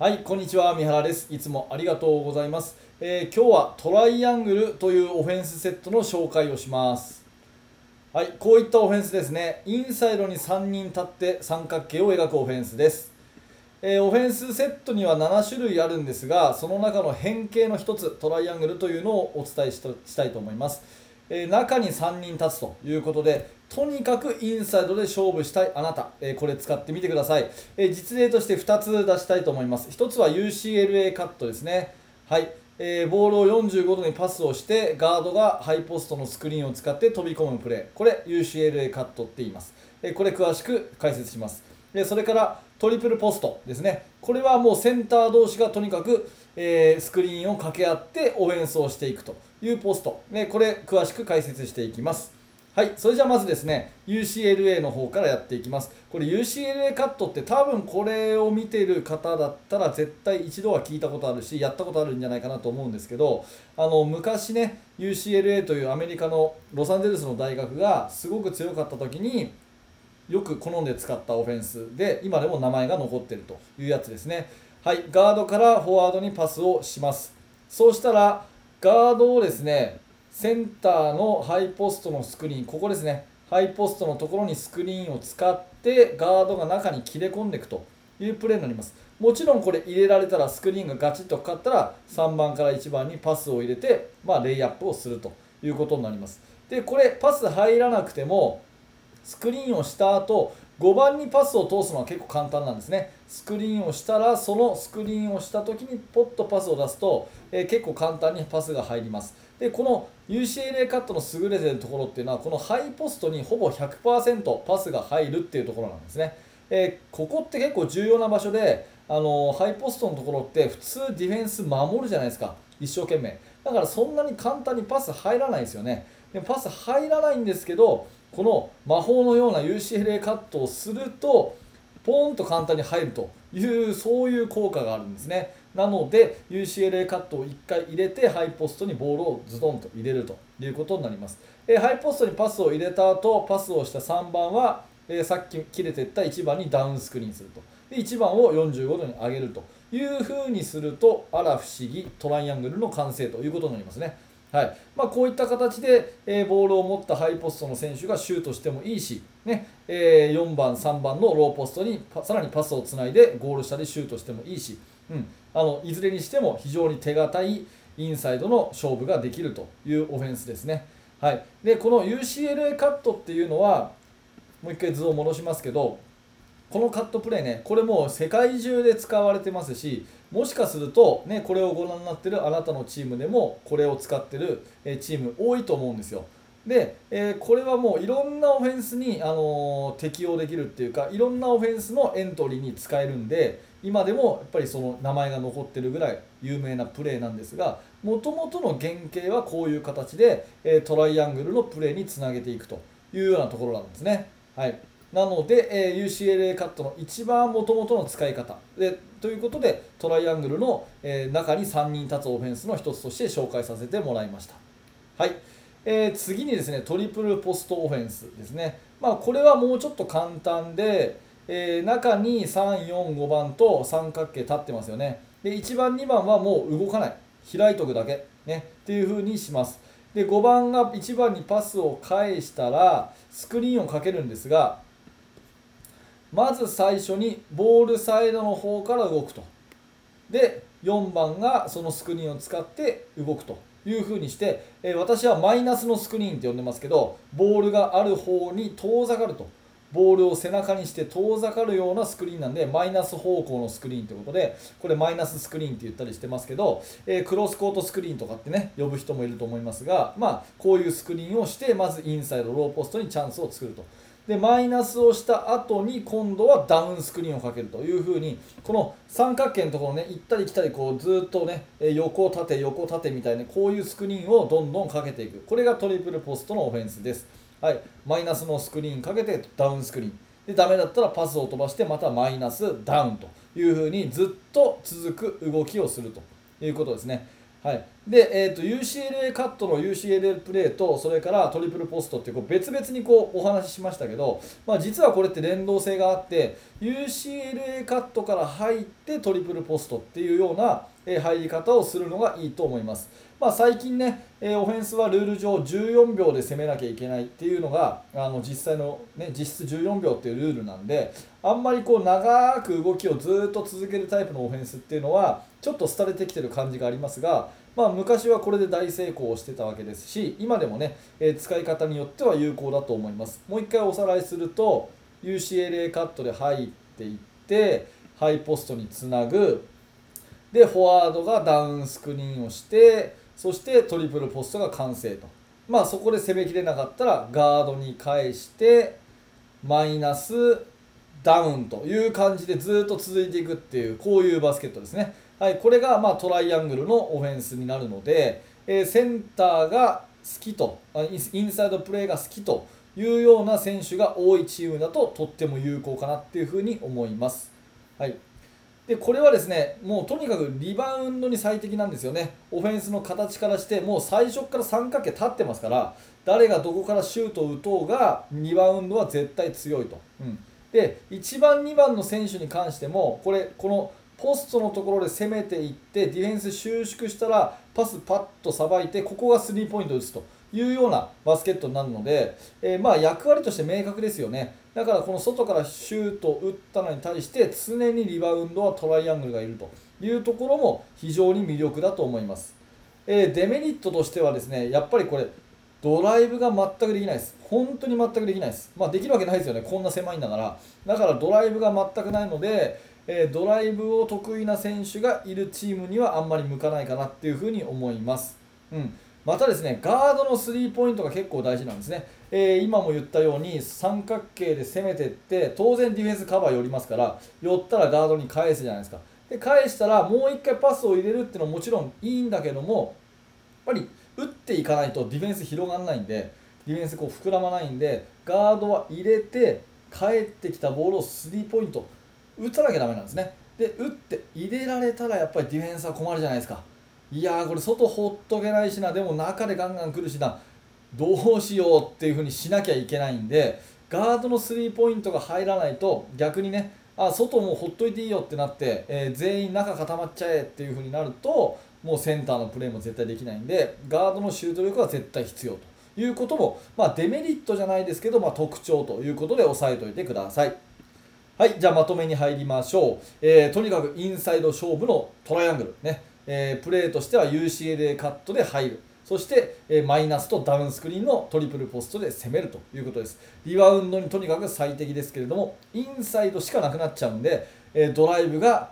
はい、こんにちは、三原です。いつもありがとうございます。えー今日はトライアングルというオフェンスセットの紹介をします。はい、こういったオフェンスですね。インサイドに3人立って三角形を描くオフェンスです。えーオフェンスセットには7種類あるんですが、その中の変形の1つ、トライアングルというのをお伝えしたいと思います。え中に3人立つということで、とにかくインサイドで勝負したいあなた、えーこれ使ってみてください。えー実例として2つ出したいと思います。1つは UCLA カットですね。はい。えーボールを45度にパスをして、ガードがハイポストのスクリーンを使って飛び込むプレー。これ UCLA カットって言います。えこれ詳しく解説します。でそれからトリプルポストですね。これはもうセンター同士がとにかく、えースクリーンを掛け合ってオフェンスをしていくというポスト。ね、これ詳しく解説していきます。はい、それじゃあまずですね、UCLA の方からやっていきます。これ UCLA カットって多分これを見てる方だったら絶対一度は聞いたことあるし、やったことあるんじゃないかなと思うんですけど、あの昔ね、UCLA というアメリカのロサンゼルスの大学がすごく強かった時に、よく好んで使ったオフェンスで今でも名前が残ってるというやつですねはいガードからフォワードにパスをしますそうしたらガードをですねセンターのハイポストのスクリーンここですね。ハイポストのところにスクリーンを使ってガードが中に切れ込んでいくというプレーになります。もちろんこれ入れられたらスクリーンがガチッとかかったら3番から1番にパスを入れて、まあ、レイアップをするということになります。でこれパス入らなくてもスクリーンをした後5番にパスを通すのは結構簡単なんですね。スクリーンをしたらそのスクリーンをした時にポッとパスを出すと、えー結構簡単にパスが入ります。でこの UCLA カットの優れてるところっていうのはこのハイポストにほぼ100%パスが入るっていうところなんですね、えーここって結構重要な場所であのーハイポストのところって普通ディフェンス守るじゃないですか。一生懸命。だからそんなに簡単にパス入らないですよね。でパス入らないんですけどこの魔法のような UCLA カットをするとポーンと簡単に入るというそういう効果があるんですね。なので UCLA カットを1回入れてハイポストにボールをズドンと入れるということになります。えハイポストにパスを入れた後パスをした3番は、えさっき切れていった1番にダウンスクリーンすると。で1番を45度に上げるというふうにするとあら不思議トライアングルの完成ということになりますね。はい。まあ、こういった形で、えーボールを持ったハイポストの選手がシュートしてもいいし、ねえー4番、3番のローポストにさらにパスをつないでゴール下でシュートしてもいいし、うん、あのいずれにしても非常に手堅いインサイドの勝負ができるというオフェンスですね。はい、でこの UCLA カットっていうのはもう一回図を戻しますけどこのカットプレーね、これもう世界中で使われてますし、もしかすると、ね、これをご覧になってるあなたのチームでも、これを使ってるチーム多いと思うんですよ。で、えーこれはもういろんなオフェンスに、あのー適用できるっていうか、いろんなオフェンスのエントリーに使えるんで、今でもやっぱりその名前が残ってるぐらい有名なプレーなんですが、もともとの原型はこういう形で、えートライアングルのプレーにつなげていくというようなところなんですね。はい、なので、えー UCLA カットの一番元々の使い方。でということでトライアングルの、えー中に3人立つオフェンスの一つとして紹介させてもらいました。はい。えー次にですねトリプルポストオフェンスですね、まあ、これはもうちょっと簡単で、えー中に3、4、5番と三角形立ってますよね。で1番、2番はもう動かない。開いとくだけ、ね、っていう風にします。で5番が1番にパスを返したらスクリーンをかけるんですがまず最初にボールサイドの方から動くとで4番がそのスクリーンを使って動くというふうにして、え私はマイナスのスクリーンって呼んでますけどボールがある方に遠ざかるとボールを背中にして遠ざかるようなスクリーンなんでマイナス方向のスクリーンということでこれマイナススクリーンって言ったりしてますけど、えクロスコートスクリーンとかってね呼ぶ人もいると思いますがまあこういうスクリーンをしてまずインサイドローポストにチャンスを作ると。でマイナスをした後に今度はダウンスクリーンをかけるというふうにこの三角形のところね行ったり来たりこうずっとねえー横縦横縦みたいなこういうスクリーンをどんどんかけていく。これがトリプルポストのオフェンスです、はい、マイナスのスクリーンかけてダウンスクリーン。でダメだったらパスを飛ばしてまたマイナスダウンというふうにずっと続く動きをするということですね。はい、で、えーと、UCLA カットの UCLA プレーとそれからトリプルポストってこう別々にこうお話ししましたけど、まあ、実はこれって連動性があって UCLA カットから入ってトリプルポストっていうような入り方をするのがいいと思います。まあ、最近ね、えオフェンスはルール上14秒で攻めなきゃいけないっていうのがあの実際の、ね、実質14秒っていうルールなんであんまりこう長く動きをずっと続けるタイプのオフェンスっていうのはちょっと廃れてきてる感じがありますが、まあ、昔はこれで大成功をしてたわけですし今でもね、え使い方によっては有効だと思います。もう一回おさらいすると UCLA カットで入っていってハイポストにつなぐ。でフォワードがダウンスクリーンをしてそしてトリプルポストが完成と。まあそこで攻めきれなかったらガードに返してマイナスダウンという感じでずっと続いていくっていうこういうバスケットですね、はい、これがまあトライアングルのオフェンスになるので、えセンターが好きとインサイドプレーが好きというような選手が多いチームだととっても有効かなっていうふうに思います。はいでこれはですねもうとにかくリバウンドに最適なんですよね、オフェンスの形からして、もう最初から三角形立ってますから、誰がどこからシュートを打とうが、リバウンドは絶対強いと。うん、で1番、2番の選手に関しても、これ、このポストのところで攻めていって、ディフェンス収縮したら、パスパッとさばいて、ここがスリーポイント打つと。いうようなバスケットになるので、えー、まあ役割として明確ですよね。だからこの外からシュートを打ったのに対して常にリバウンドはトライアングルがいるというところも非常に魅力だと思います。えー、デメリットとしてはですね、やっぱりこれドライブが全くできないです。本当に全くできないです。まあ、できるわけないですよね。こんな狭いんだから。だからドライブが全くないので、えー、ドライブを得意な選手がいるチームにはあんまり向かないかなっていうふうに思います。うん。またですねガードのスリーポイントが結構大事なんですね、えー、今も言ったように三角形で攻めていって当然ディフェンスカバー寄りますから寄ったらガードに返すじゃないですかで返したらもう1回パスを入れるっていうのはもちろんいいんだけどもやっぱり打っていかないとディフェンス広がらないんでディフェンスこう膨らまないんでガードは入れて帰ってきたボールをスリーポイント打たなきゃだめなんですね。で打って入れられたらやっぱりディフェンスは困るじゃないですか。いやーこれ外放っとけないしな。でも中でガンガン来るしな。どうしようっていうふうにしなきゃいけないんでガードのスリーポイントが入らないと逆にねあ外もほっといていいよってなって、えー、全員中固まっちゃえっていうふうになるともうセンターのプレーも絶対できないんでガードのシュート力は絶対必要ということも、まあ、デメリットじゃないですけど、まあ、特徴ということで押さえておいてください。はい、じゃあまとめに入りましょう。えー、とにかくインサイド勝負のトライアングルね。えー、プレーとしては UCLA カットで入る。そして、えマイナスとダウンスクリーンのトリプルポストで攻めるということです。リバウンドにとにかく最適ですけれども、インサイドしかなくなっちゃうんで、えドライブが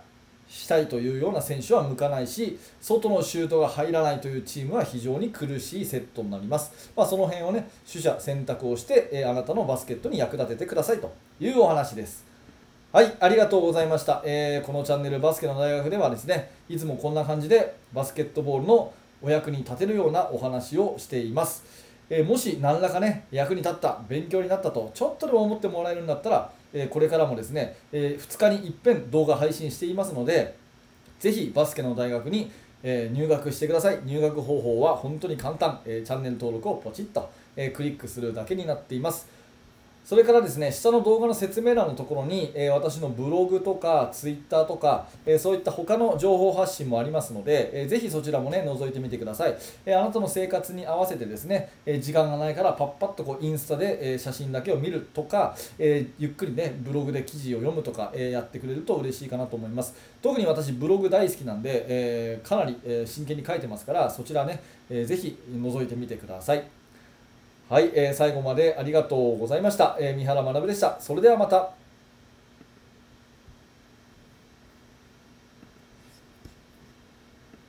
したいというような選手は向かないし、外のシュートが入らないというチームは非常に苦しいセットになります。まあ、その辺をね、取捨選択をして、えあなたのバスケットに役立ててくださいというお話です。はい、ありがとうございました、えー、このチャンネルバスケの大学ではですね、いつもこんな感じでバスケットボールのお役に立てるようなお話をしています。え、もし何らかね、役に立った、勉強になったと、ちょっとでも思ってもらえるんだったら、え、これからもですね、え2日にいっぺん動画配信していますので、ぜひバスケの大学にえ入学してください。入学方法は本当に簡単、えチャンネル登録をポチッと、えクリックするだけになっています。それからですね、下の動画の説明欄のところに、えー、私のブログとか Twitter とか、えー、そういった他の情報発信もありますので、えー、ぜひそちらもね、覗いてみてください。えあなたの生活に合わせてですね、え時間がないからパッパッとこうインスタで、え写真だけを見るとか、えゆっくりね、ブログで記事を読むとか、えやってくれると嬉しいかなと思います。特に私、ブログ大好きなんで、えかなり、え真剣に書いてますから、そちらね、えー、ぜひ覗いてみてください。はい、えー、最後までありがとうございました。えー、三原学でした。それではまた。